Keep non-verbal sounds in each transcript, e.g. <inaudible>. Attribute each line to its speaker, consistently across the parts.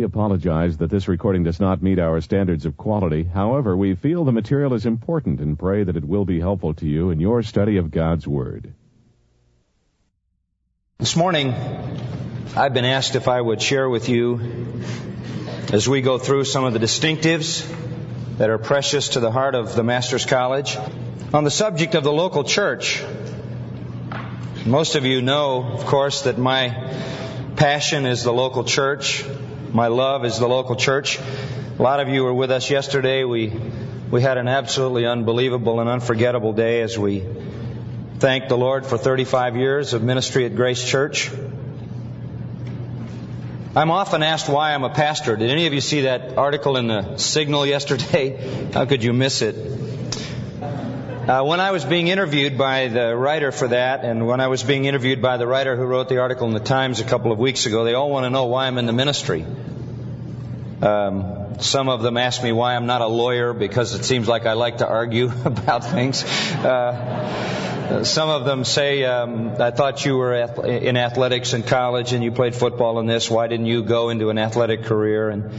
Speaker 1: We apologize that this recording does not meet our standards of quality. However, we feel the material is important and pray that it will be helpful to you in your study of God's Word.
Speaker 2: This morning, I've been asked if I would share with you as we go through some of the distinctives that are precious to the heart of the Master's College on the subject of the local church. Most of you know, of course, that my passion is the local church. My love is the local church. A lot of you were with us yesterday. We, we had an absolutely unbelievable and unforgettable day as we thanked the Lord for 35 years of ministry at Grace Church. I'm often asked why I'm a pastor. Did any of you see that article in the Signal yesterday? <laughs> How could you miss it? Uh, when I was being interviewed by the writer for that, and when I was being interviewed by the writer who wrote the article in the Times a couple of weeks ago, they all want to know why I'm in the ministry. Um, some of them ask me why I'm not a lawyer because it seems like I like to argue <laughs> about things. Uh, some of them say, um, I thought you were in athletics in college and you played football in this. Why didn't you go into an athletic career? And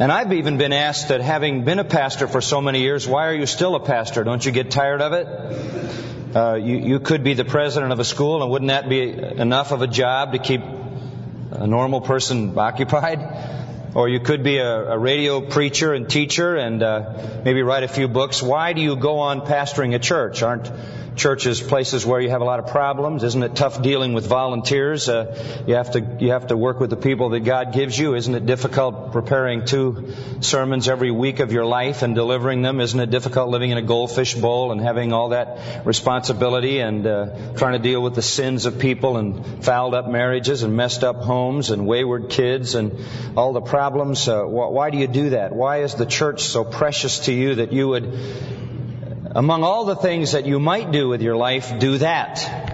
Speaker 2: and I've even been asked that having been a pastor for so many years, why are you still a pastor? Don't you get tired of it? Uh, you, you could be the president of a school, and wouldn't that be enough of a job to keep a normal person occupied? Or you could be a, a radio preacher and teacher and uh, maybe write a few books. Why do you go on pastoring a church? Aren't churches places where you have a lot of problems? Isn't it tough dealing with volunteers? Uh, you have to you have to work with the people that God gives you. Isn't it difficult preparing two sermons every week of your life and delivering them? Isn't it difficult living in a goldfish bowl and having all that responsibility and uh, trying to deal with the sins of people and fouled up marriages and messed up homes and wayward kids and all the problems? Uh, why do you do that? Why is the church so precious to you that you would among all the things that you might do with your life, do that.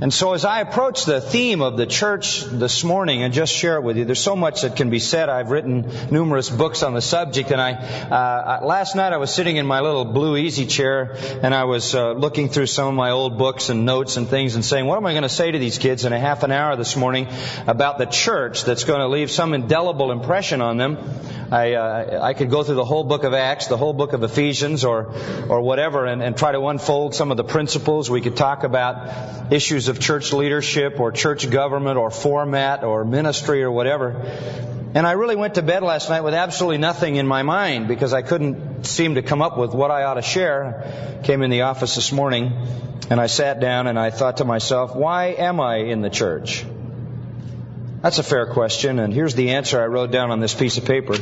Speaker 2: And so as I approach the theme of the church this morning and just share it with you, there's so much that can be said. I've written numerous books on the subject and I, uh, last night I was sitting in my little blue easy chair and I was uh, looking through some of my old books and notes and things and saying, what am I going to say to these kids in a half an hour this morning about the church that's going to leave some indelible impression on them? I, uh, I could go through the whole book of Acts, the whole book of Ephesians or, or whatever and, and try to unfold some of the principles. We could talk about issues of church leadership or church government or format or ministry or whatever. And I really went to bed last night with absolutely nothing in my mind because I couldn't seem to come up with what I ought to share. Came in the office this morning and I sat down and I thought to myself, why am I in the church? That's a fair question, and here's the answer I wrote down on this piece of paper.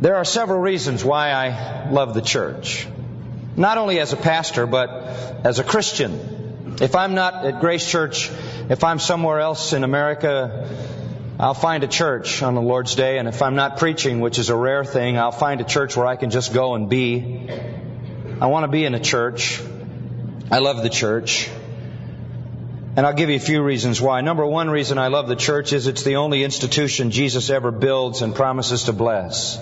Speaker 2: There are several reasons why I love the church. Not only as a pastor, but as a Christian. If I'm not at Grace Church, if I'm somewhere else in America, I'll find a church on the Lord's Day, and if I'm not preaching, which is a rare thing, I'll find a church where I can just go and be. I want to be in a church. I love the church. And I'll give you a few reasons why. Number one reason I love the church is it's the only institution Jesus ever builds and promises to bless.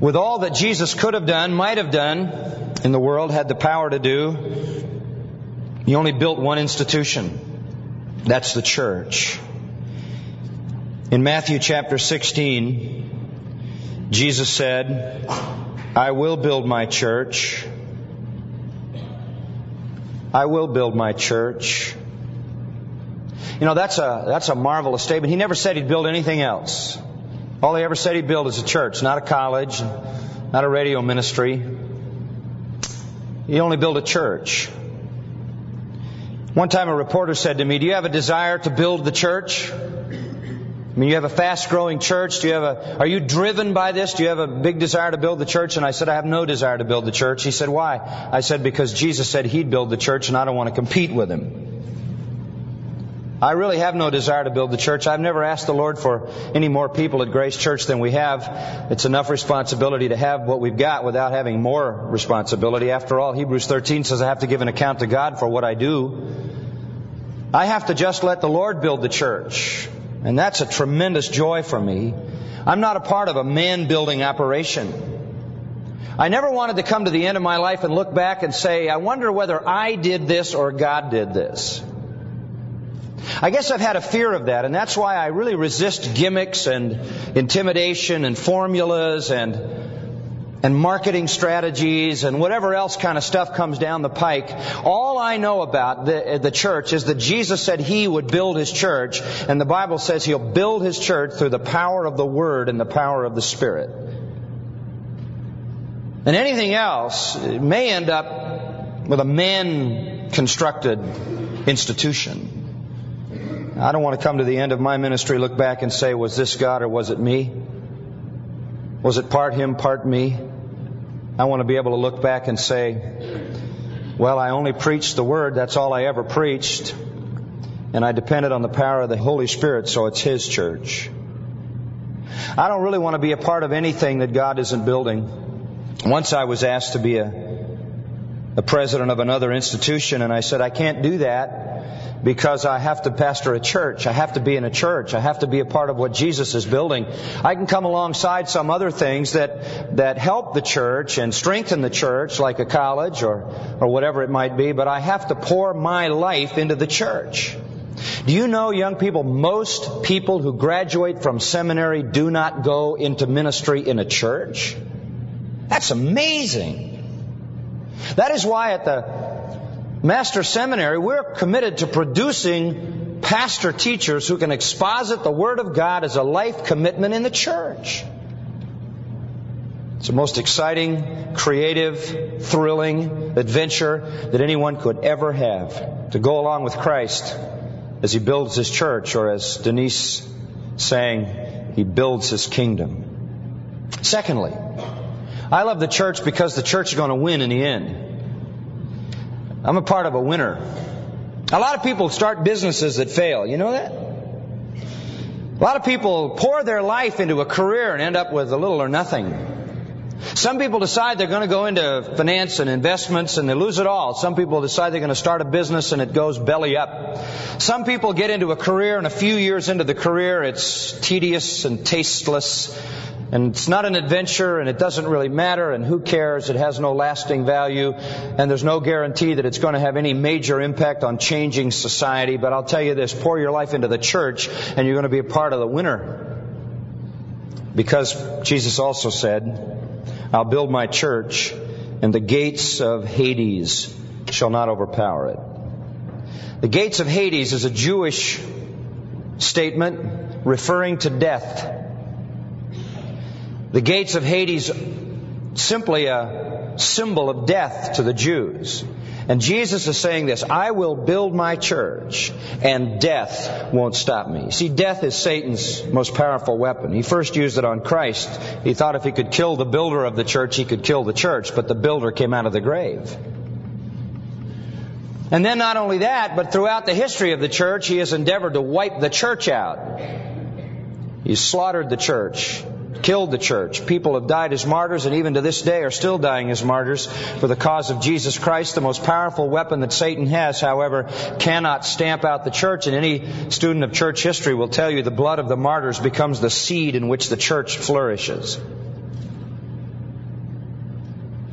Speaker 2: With all that Jesus could have done, might have done in the world, had the power to do, he only built one institution. That's the church. In Matthew chapter 16, Jesus said, I will build my church. I will build my church. You know, that's a, that's a marvelous statement. He never said he'd build anything else. All he ever said he'd build is a church, not a college, not a radio ministry. He only built a church. One time a reporter said to me, do you have a desire to build the church? I mean, you have a fast growing church. Do you have a, are you driven by this? Do you have a big desire to build the church? And I said, I have no desire to build the church. He said, why? I said, because Jesus said he'd build the church and I don't want to compete with him. I really have no desire to build the church. I've never asked the Lord for any more people at Grace Church than we have. It's enough responsibility to have what we've got without having more responsibility. After all, Hebrews 13 says I have to give an account to God for what I do. I have to just let the Lord build the church. And that's a tremendous joy for me. I'm not a part of a man building operation. I never wanted to come to the end of my life and look back and say, I wonder whether I did this or God did this. I guess I've had a fear of that, and that's why I really resist gimmicks and intimidation and formulas and and marketing strategies and whatever else kind of stuff comes down the pike. All I know about the, the church is that Jesus said he would build his church, and the Bible says he'll build his church through the power of the Word and the power of the Spirit. And anything else may end up with a man constructed institution. I don't want to come to the end of my ministry, look back and say, was this God or was it me? Was it part him, part me? I want to be able to look back and say, well, I only preached the word. That's all I ever preached. And I depended on the power of the Holy Spirit, so it's His church. I don't really want to be a part of anything that God isn't building. Once I was asked to be a, a president of another institution, and I said, I can't do that because I have to pastor a church. I have to be in a church. I have to be a part of what Jesus is building. I can come alongside some other things that, that help the church and strengthen the church, like a college or, or whatever it might be, but I have to pour my life into the church. Do you know, young people, most people who graduate from seminary do not go into ministry in a church? That's amazing. That is why at the Master Seminary, we're committed to producing pastor teachers who can exposit the Word of God as a life commitment in the church. It's the most exciting, creative, thrilling adventure that anyone could ever have to go along with Christ as he builds his church, or as Denise sang, he builds his kingdom. Secondly, I love the church because the church is going to win in the end. I'm a part of a winner. A lot of people start businesses that fail. You know that? A lot of people pour their life into a career and end up with a little or nothing. Some people decide they're going to go into finance and investments and they lose it all. Some people decide they're going to start a business and it goes belly up. Some people get into a career and a few years into the career it's tedious and tasteless and it's not an adventure and it doesn't really matter and who cares? It has no lasting value and there's no guarantee that it's going to have any major impact on changing society. But I'll tell you this, pour your life into the church and you're going to be a part of the winner. Because Jesus also said, I'll build my church and the gates of Hades shall not overpower it. The gates of Hades is a Jewish statement referring to death. The gates of Hades simply a symbol of death to the Jews. And Jesus is saying this, I will build my church and death won't stop me. See, death is Satan's most powerful weapon. He first used it on Christ. He thought if he could kill the builder of the church, he could kill the church, but the builder came out of the grave. And then not only that, but throughout the history of the church, he has endeavored to wipe the church out. He's slaughtered the church killed the church. People have died as martyrs and even to this day are still dying as martyrs for the cause of Jesus Christ. The most powerful weapon that Satan has, however, cannot stamp out the church. And any student of church history will tell you the blood of the martyrs becomes the seed in which the church flourishes.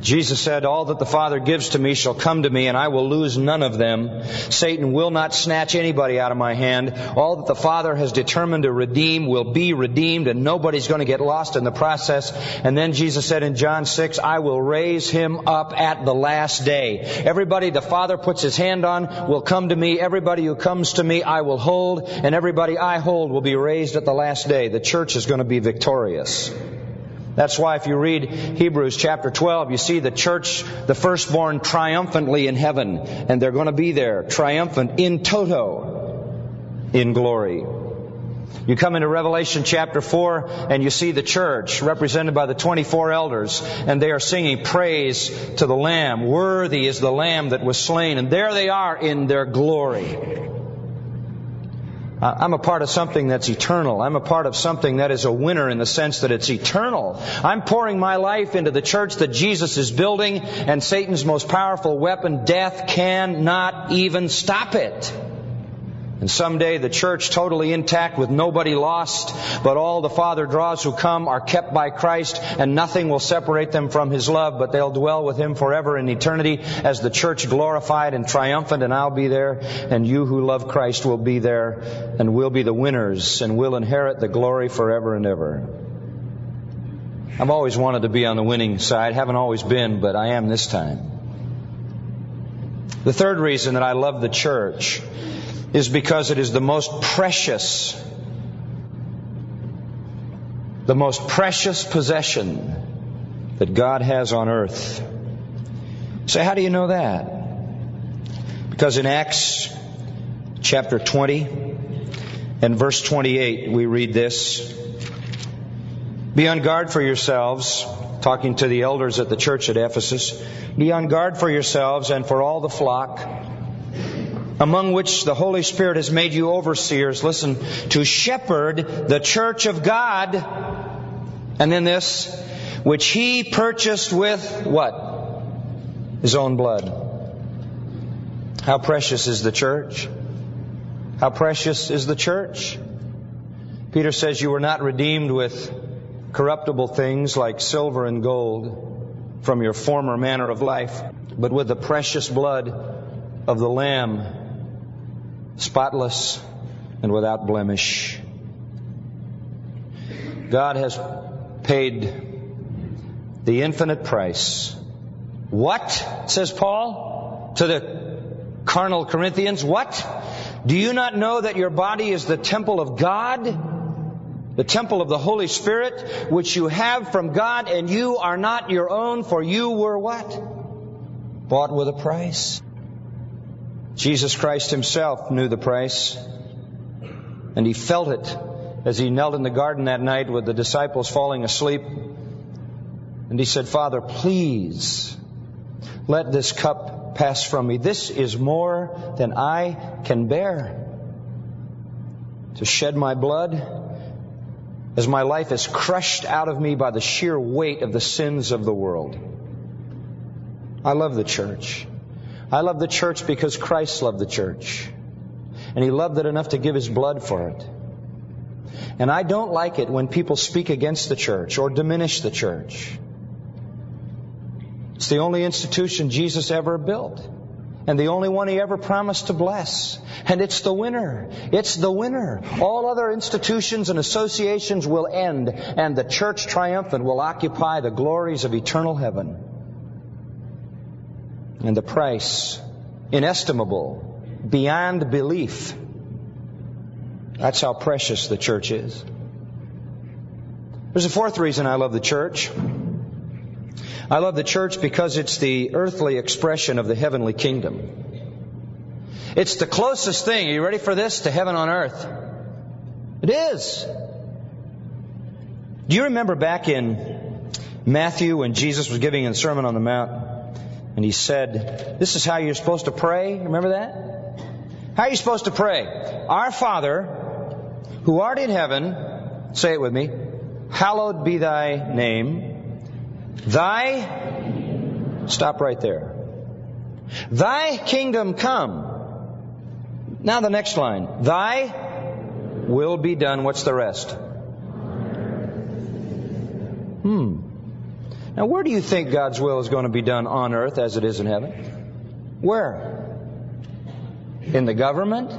Speaker 2: Jesus said, All that the Father gives to me shall come to me, and I will lose none of them. Satan will not snatch anybody out of my hand. All that the Father has determined to redeem will be redeemed, and nobody's going to get lost in the process. And then Jesus said in John 6, I will raise him up at the last day. Everybody the Father puts his hand on will come to me. Everybody who comes to me I will hold, and everybody I hold will be raised at the last day. The church is going to be victorious. That's why if you read Hebrews chapter 12, you see the church, the firstborn triumphantly in heaven, and they're going to be there, triumphant in toto, in glory. You come into Revelation chapter 4 and you see the church represented by the 24 elders and they are singing praise to the Lamb. Worthy is the Lamb that was slain. And there they are in their glory. I'm a part of something that's eternal. I'm a part of something that is a winner in the sense that it's eternal. I'm pouring my life into the church that Jesus is building, and Satan's most powerful weapon, death, cannot even stop it. And someday the church totally intact with nobody lost, but all the Father draws who come are kept by Christ and nothing will separate them from His love, but they'll dwell with Him forever in eternity as the church glorified and triumphant and I'll be there and you who love Christ will be there and we'll be the winners and we'll inherit the glory forever and ever. I've always wanted to be on the winning side. Haven't always been, but I am this time. The third reason that I love the church is because it is the most precious, the most precious possession that God has on earth. So how do you know that? Because in Acts chapter 20 and verse 28, we read this. Be on guard for yourselves, talking to the elders at the church at Ephesus. Be on guard for yourselves and for all the flock among which the Holy Spirit has made you overseers, listen, to shepherd the church of God. And then this, which he purchased with what? His own blood. How precious is the church? How precious is the church? Peter says you were not redeemed with corruptible things like silver and gold from your former manner of life, but with the precious blood of the Lamb spotless and without blemish. God has paid the infinite price. What, says Paul to the carnal Corinthians? What? Do you not know that your body is the temple of God? The temple of the Holy Spirit, which you have from God, and you are not your own, for you were what? Bought with a price. Jesus Christ himself knew the price, and he felt it as he knelt in the garden that night with the disciples falling asleep. And he said, Father, please let this cup pass from me. This is more than I can bear. To shed my blood as my life is crushed out of me by the sheer weight of the sins of the world. I love the church. I love the church because Christ loved the church. And he loved it enough to give his blood for it. And I don't like it when people speak against the church or diminish the church. It's the only institution Jesus ever built. And the only one he ever promised to bless. And it's the winner. It's the winner. All other institutions and associations will end, and the church triumphant will occupy the glories of eternal heaven and the price inestimable, beyond belief. That's how precious the church is. There's a fourth reason I love the church. I love the church because it's the earthly expression of the heavenly kingdom. It's the closest thing, are you ready for this, to heaven on earth? It is. Do you remember back in Matthew when Jesus was giving a Sermon on the Mount? And he said, This is how you're supposed to pray. Remember that? How are you supposed to pray? Our Father, who art in heaven, say it with me, hallowed be thy name. Thy, stop right there. Thy kingdom come. Now the next line. Thy will be done. What's the rest? Hmm. Now, where do you think God's will is going to be done on earth as it is in heaven? Where? In the government?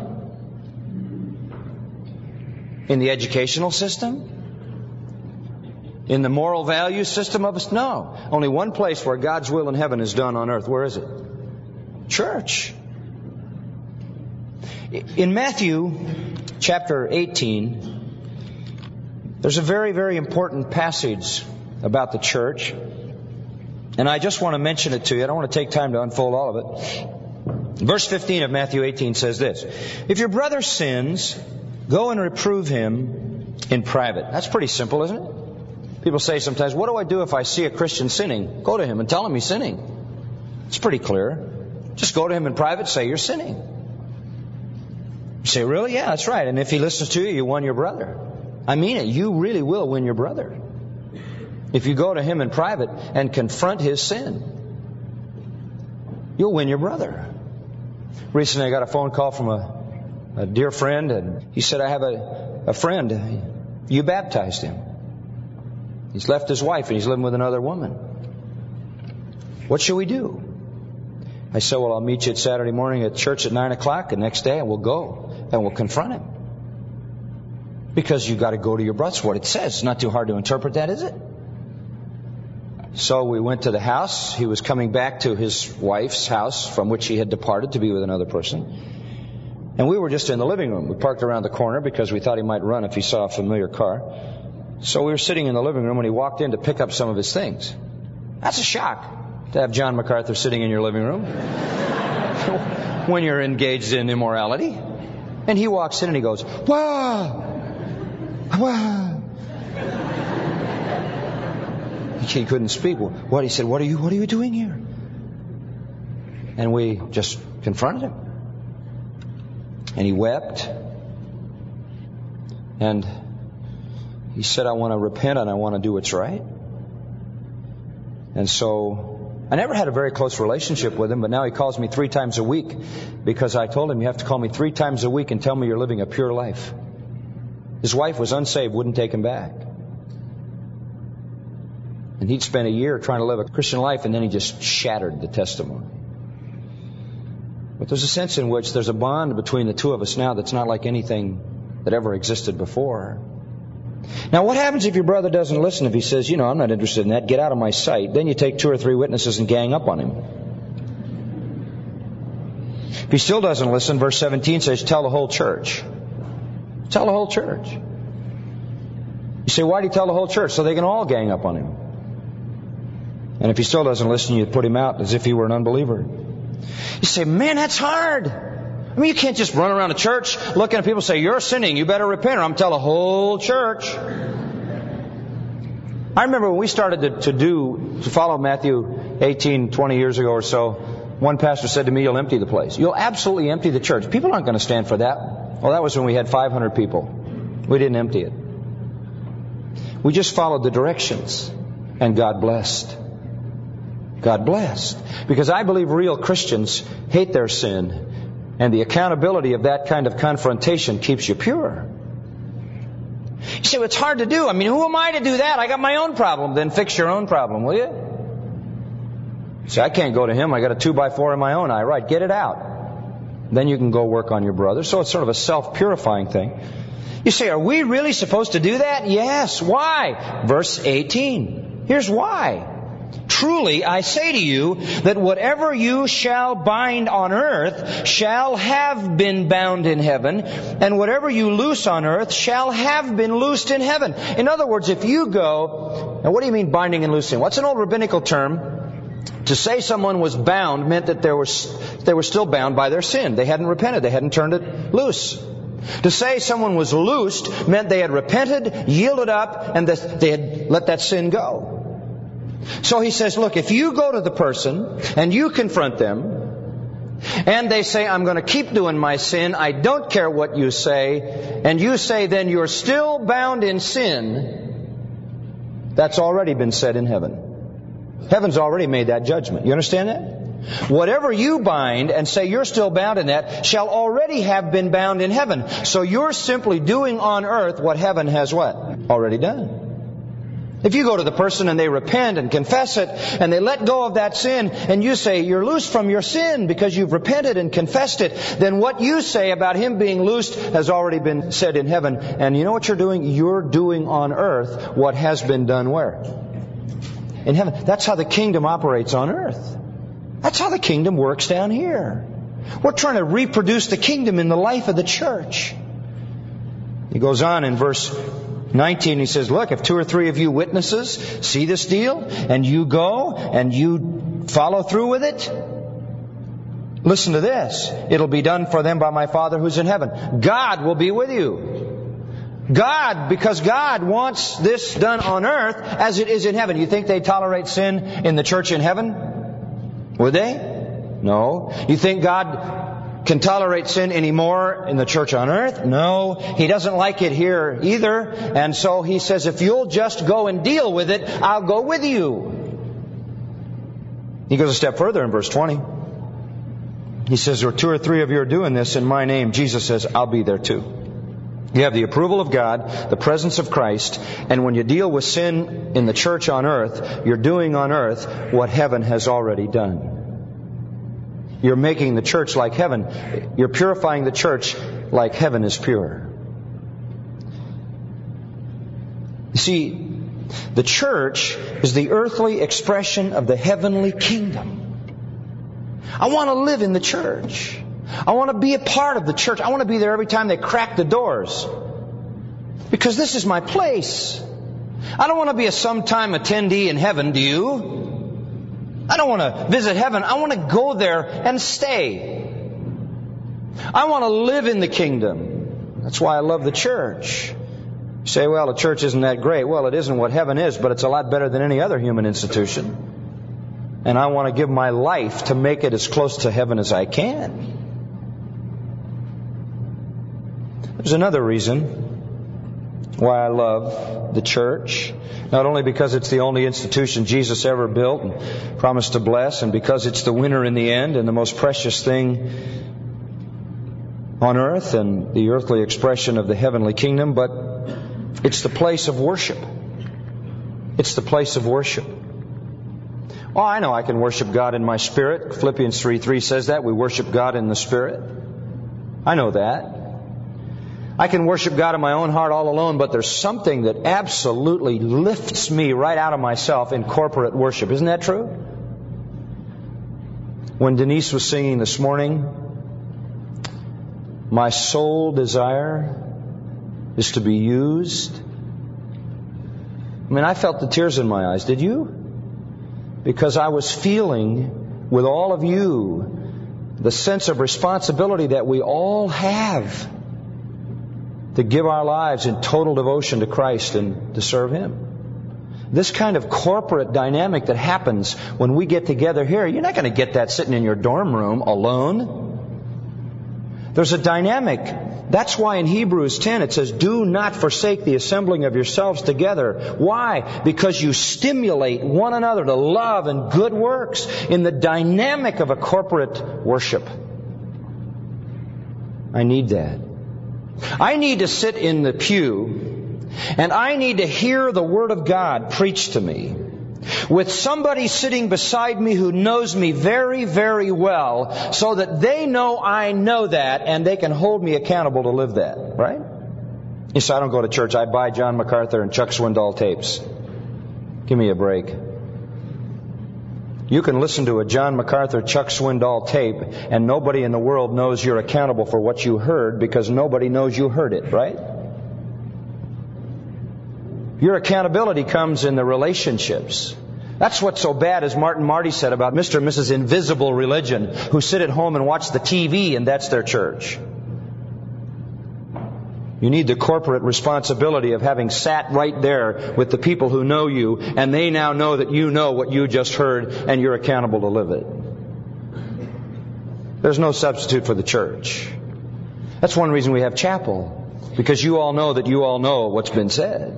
Speaker 2: In the educational system? In the moral value system of us? No. Only one place where God's will in heaven is done on earth. Where is it? Church. In Matthew chapter 18, there's a very, very important passage about the church. And I just want to mention it to you. I don't want to take time to unfold all of it. Verse 15 of Matthew 18 says this If your brother sins, go and reprove him in private. That's pretty simple, isn't it? People say sometimes, What do I do if I see a Christian sinning? Go to him and tell him he's sinning. It's pretty clear. Just go to him in private, say you're sinning. You say, Really? Yeah, that's right. And if he listens to you, you won your brother. I mean it. You really will win your brother. If you go to him in private and confront his sin, you'll win your brother. Recently, I got a phone call from a a dear friend, and he said, I have a, a friend. You baptized him. He's left his wife and he's living with another woman. What should we do? I said, Well, I'll meet you at Saturday morning at church at 9 o'clock, the next day, and we'll go and we'll confront him. Because you've got to go to your brother. That's what it says. It's not too hard to interpret that, is it? So we went to the house. He was coming back to his wife's house from which he had departed to be with another person. And we were just in the living room. We parked around the corner because we thought he might run if he saw a familiar car. So we were sitting in the living room when he walked in to pick up some of his things. That's a shock to have John MacArthur sitting in your living room <laughs> when you're engaged in immorality. And he walks in and he goes, Wow! Wow! He couldn't speak. What? He said, What are you, what are you doing here? And we just confronted him. And he wept. And he said, I want to repent and I want to do what's right. And so I never had a very close relationship with him, but now he calls me three times a week because I told him you have to call me three times a week and tell me you're living a pure life. His wife was unsaved, wouldn't take him back. And he'd spent a year trying to live a Christian life, and then he just shattered the testimony. But there's a sense in which there's a bond between the two of us now that's not like anything that ever existed before. Now, what happens if your brother doesn't listen? If he says, you know, I'm not interested in that, get out of my sight. Then you take two or three witnesses and gang up on him. If he still doesn't listen, verse 17 says, tell the whole church. Tell the whole church. You say, why do you tell the whole church? So they can all gang up on him. And if he still doesn't listen, you put him out as if he were an unbeliever. You say, man, that's hard. I mean, you can't just run around a church looking at people and say, you're sinning, you better repent, or I'm tell the whole church. I remember when we started to, to do, to follow Matthew 18, 20 years ago or so, one pastor said to me, you'll empty the place. You'll absolutely empty the church. People aren't going to stand for that. Well, that was when we had 500 people. We didn't empty it. We just followed the directions, and God blessed. God blessed. Because I believe real Christians hate their sin, and the accountability of that kind of confrontation keeps you pure. You say, well, it's hard to do. I mean, who am I to do that? I got my own problem. Then fix your own problem, will you? you say, I can't go to him. I got a two by four in my own eye. Right, get it out. Then you can go work on your brother. So it's sort of a self-purifying thing. You say, are we really supposed to do that? Yes. Why? Verse 18. Here's why. Truly, I say to you that whatever you shall bind on earth shall have been bound in heaven, and whatever you loose on earth shall have been loosed in heaven. In other words, if you go, now what do you mean binding and loosing? What's an old rabbinical term? To say someone was bound meant that they were, they were still bound by their sin. They hadn't repented. They hadn't turned it loose. To say someone was loosed meant they had repented, yielded up, and they had let that sin go. So he says, look, if you go to the person and you confront them, and they say, I'm going to keep doing my sin, I don't care what you say, and you say, then you're still bound in sin, that's already been said in heaven. Heaven's already made that judgment. You understand that? Whatever you bind and say you're still bound in that shall already have been bound in heaven. So you're simply doing on earth what heaven has what? Already done. If you go to the person and they repent and confess it and they let go of that sin and you say you're loose from your sin because you've repented and confessed it, then what you say about him being loosed has already been said in heaven. And you know what you're doing? You're doing on earth what has been done where? In heaven. That's how the kingdom operates on earth. That's how the kingdom works down here. We're trying to reproduce the kingdom in the life of the church. He goes on in verse 19, he says, look, if two or three of you witnesses see this deal and you go and you follow through with it, listen to this. It'll be done for them by my Father who's in heaven. God will be with you. God, because God wants this done on earth as it is in heaven. You think they tolerate sin in the church in heaven? Would they? No. You think God can tolerate sin anymore in the church on earth? No. He doesn't like it here either. And so he says, if you'll just go and deal with it, I'll go with you. He goes a step further in verse 20. He says, or two or three of you are doing this in my name. Jesus says, I'll be there too. You have the approval of God, the presence of Christ, and when you deal with sin in the church on earth, you're doing on earth what heaven has already done. You're making the church like heaven. You're purifying the church like heaven is pure. You see, the church is the earthly expression of the heavenly kingdom. I want to live in the church. I want to be a part of the church. I want to be there every time they crack the doors. Because this is my place. I don't want to be a sometime attendee in heaven, do you? I don't want to visit heaven. I want to go there and stay. I want to live in the kingdom. That's why I love the church. You say, well, the church isn't that great. Well, it isn't what heaven is, but it's a lot better than any other human institution. And I want to give my life to make it as close to heaven as I can. There's another reason why I love the church. Not only because it's the only institution Jesus ever built and promised to bless, and because it's the winner in the end and the most precious thing on earth and the earthly expression of the heavenly kingdom, but it's the place of worship. It's the place of worship. Oh, I know I can worship God in my spirit. Philippians 3 3 says that. We worship God in the spirit. I know that. I can worship God in my own heart all alone, but there's something that absolutely lifts me right out of myself in corporate worship. Isn't that true? When Denise was singing this morning, my sole desire is to be used. I mean, I felt the tears in my eyes. Did you? Because I was feeling with all of you the sense of responsibility that we all have to give our lives in total devotion to Christ and to serve Him. This kind of corporate dynamic that happens when we get together here, you're not going to get that sitting in your dorm room alone. There's a dynamic. That's why in Hebrews 10 it says, do not forsake the assembling of yourselves together. Why? Because you stimulate one another to love and good works in the dynamic of a corporate worship. I need that. I need to sit in the pew and I need to hear the Word of God preached to me with somebody sitting beside me who knows me very, very well so that they know I know that and they can hold me accountable to live that, right? Yes, I don't go to church. I buy John MacArthur and Chuck Swindoll tapes. Give me a break. You can listen to a John MacArthur, Chuck Swindoll tape, and nobody in the world knows you're accountable for what you heard because nobody knows you heard it, right? Your accountability comes in the relationships. That's what's so bad, as Martin Marty said about Mr. and Mrs. Invisible Religion, who sit at home and watch the TV and that's their church. You need the corporate responsibility of having sat right there with the people who know you, and they now know that you know what you just heard, and you're accountable to live it. There's no substitute for the church. That's one reason we have chapel, because you all know that you all know what's been said.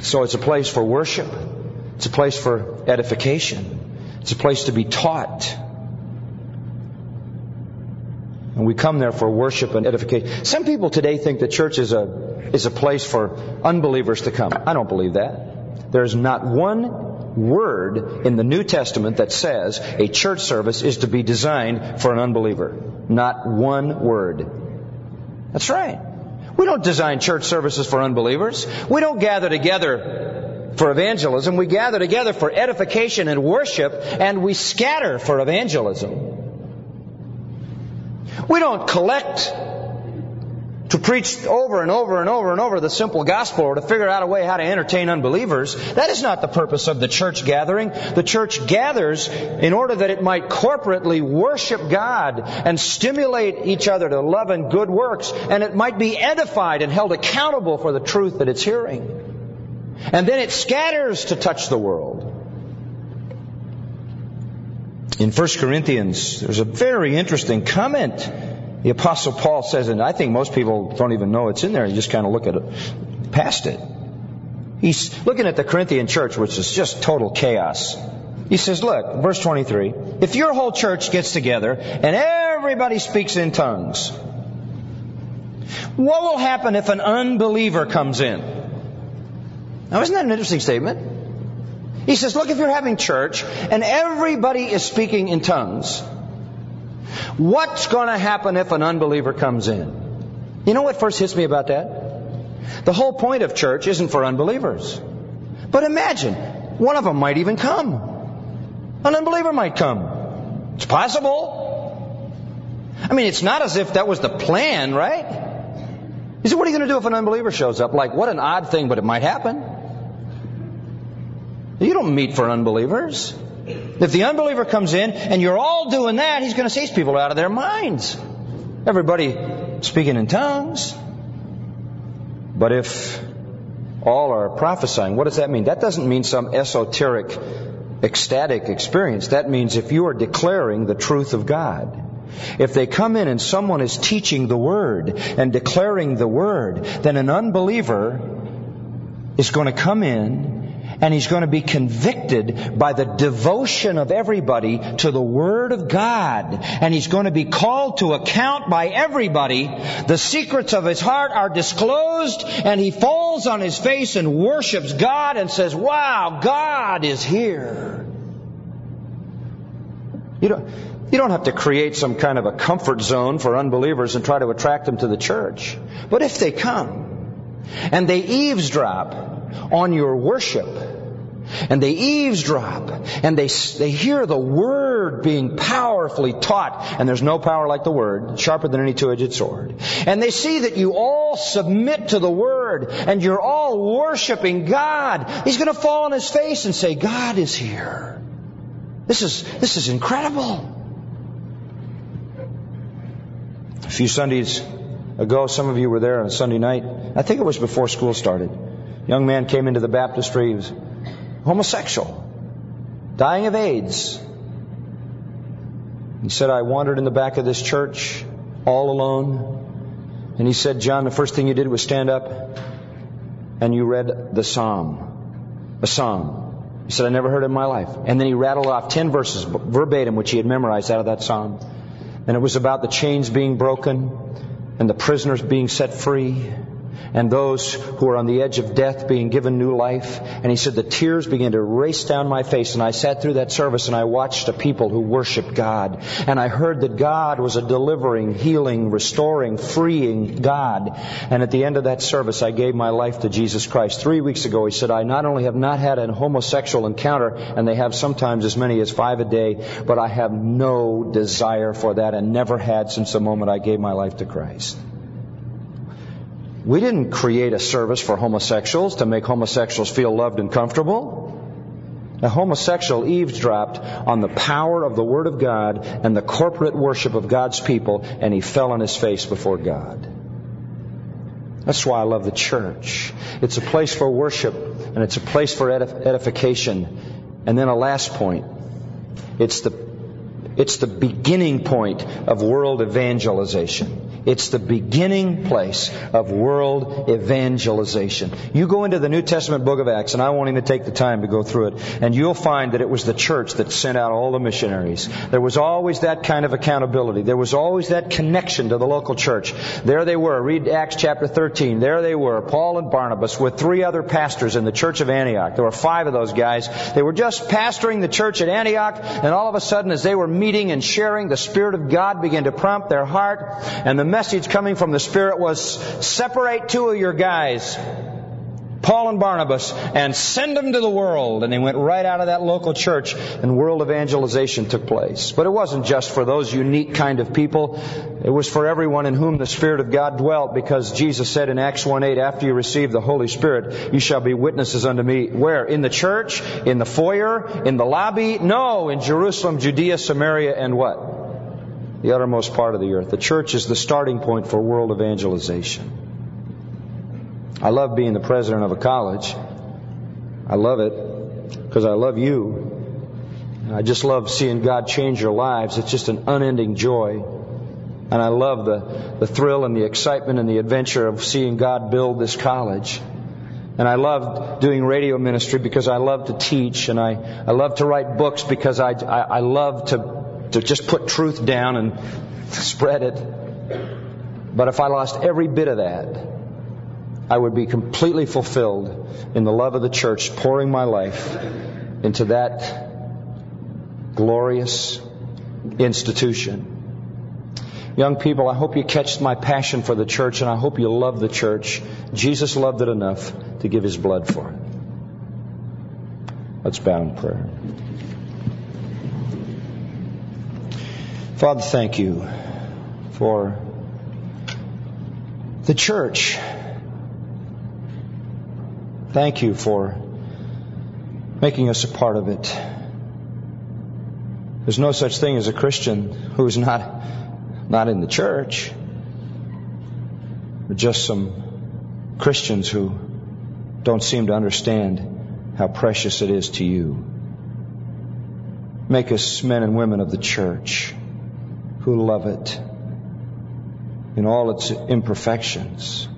Speaker 2: So it's a place for worship. It's a place for edification. It's a place to be taught. And we come there for worship and edification. Some people today think the church is a, is a place for unbelievers to come. I don't believe that. There's not one word in the New Testament that says a church service is to be designed for an unbeliever. Not one word. That's right. We don't design church services for unbelievers. We don't gather together for evangelism. We gather together for edification and worship, and we scatter for evangelism. We don't collect to preach over and over and over and over the simple gospel or to figure out a way how to entertain unbelievers. That is not the purpose of the church gathering. The church gathers in order that it might corporately worship God and stimulate each other to love and good works, and it might be edified and held accountable for the truth that it's hearing. And then it scatters to touch the world. In 1 Corinthians, there's a very interesting comment. The Apostle Paul says, and I think most people don't even know it's in there, you just kind of look at it, past it. He's looking at the Corinthian church, which is just total chaos. He says, look, verse 23, if your whole church gets together and everybody speaks in tongues, what will happen if an unbeliever comes in? Now, isn't that an interesting statement? He says, look, if you're having church and everybody is speaking in tongues, what's going to happen if an unbeliever comes in? You know what first hits me about that? The whole point of church isn't for unbelievers. But imagine, one of them might even come. An unbeliever might come. It's possible. I mean, it's not as if that was the plan, right? He said, what are you going to do if an unbeliever shows up? Like, what an odd thing, but it might happen. You don't meet for unbelievers. If the unbeliever comes in and you're all doing that, he's going to chase people out of their minds. Everybody speaking in tongues. But if all are prophesying, what does that mean? That doesn't mean some esoteric ecstatic experience. That means if you are declaring the truth of God. If they come in and someone is teaching the Word and declaring the Word, then an unbeliever is going to come in and he's going to be convicted by the devotion of everybody to the Word of God. And he's going to be called to account by everybody. The secrets of his heart are disclosed and he falls on his face and worships God and says, wow, God is here. You don't, you don't have to create some kind of a comfort zone for unbelievers and try to attract them to the church. But if they come and they eavesdrop on your worship. And they eavesdrop and they, they hear the word being powerfully taught. And there's no power like the word, sharper than any two-edged sword. And they see that you all submit to the word and you're all worshiping God. He's going to fall on his face and say, God is here. This is, this is incredible. A few Sundays ago, some of you were there on Sunday night. I think it was before school started young man came into the baptistry. He was homosexual, dying of AIDS. He said, I wandered in the back of this church all alone. And he said, John, the first thing you did was stand up and you read the psalm, a psalm. He said, I never heard it in my life. And then he rattled off 10 verses verbatim, which he had memorized out of that psalm. And it was about the chains being broken and the prisoners being set free and those who are on the edge of death being given new life. And he said the tears began to race down my face and I sat through that service and I watched a people who worshiped God. And I heard that God was a delivering, healing, restoring, freeing God. And at the end of that service, I gave my life to Jesus Christ. Three weeks ago, he said, I not only have not had a homosexual encounter, and they have sometimes as many as five a day, but I have no desire for that and never had since the moment I gave my life to Christ. We didn't create a service for homosexuals to make homosexuals feel loved and comfortable. A homosexual eavesdropped on the power of the Word of God and the corporate worship of God's people, and he fell on his face before God. That's why I love the church. It's a place for worship, and it's a place for edification. And then a last point. It's the, it's the beginning point of world evangelization. It's the beginning place of world evangelization. You go into the New Testament book of Acts, and I won't even take the time to go through it, and you'll find that it was the church that sent out all the missionaries. There was always that kind of accountability. There was always that connection to the local church. There they were. Read Acts chapter 13. There they were, Paul and Barnabas with three other pastors in the church of Antioch. There were five of those guys. They were just pastoring the church at Antioch, and all of a sudden, as they were meeting and sharing, the Spirit of God began to prompt their heart, and the message coming from the Spirit was separate two of your guys, Paul and Barnabas, and send them to the world. And they went right out of that local church and world evangelization took place. But it wasn't just for those unique kind of people. It was for everyone in whom the Spirit of God dwelt because Jesus said in Acts 1-8, after you receive the Holy Spirit, you shall be witnesses unto me. Where? In the church? In the foyer? In the lobby? No, in Jerusalem, Judea, Samaria, and what? The uttermost part of the earth. The church is the starting point for world evangelization. I love being the president of a college. I love it because I love you. I just love seeing God change your lives. It's just an unending joy. And I love the, the thrill and the excitement and the adventure of seeing God build this college. And I love doing radio ministry because I love to teach and I, I love to write books because I, I, I love to, to just put truth down and spread it. But if I lost every bit of that, I would be completely fulfilled in the love of the church, pouring my life into that glorious institution. Young people, I hope you catch my passion for the church and I hope you love the church. Jesus loved it enough to give his blood for it. Let's bow in prayer. Father, thank you for the church. Thank you for making us a part of it. There's no such thing as a Christian who is not not in the church, but just some Christians who don't seem to understand how precious it is to you. Make us men and women of the church who love it in all its imperfections,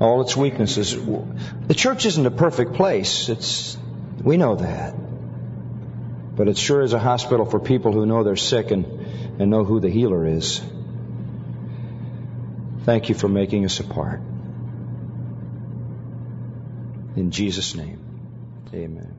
Speaker 2: all its weaknesses. The church isn't a perfect place. It's, we know that. But it sure is a hospital for people who know they're sick and, and know who the healer is. Thank you for making us a part. In Jesus' name, amen.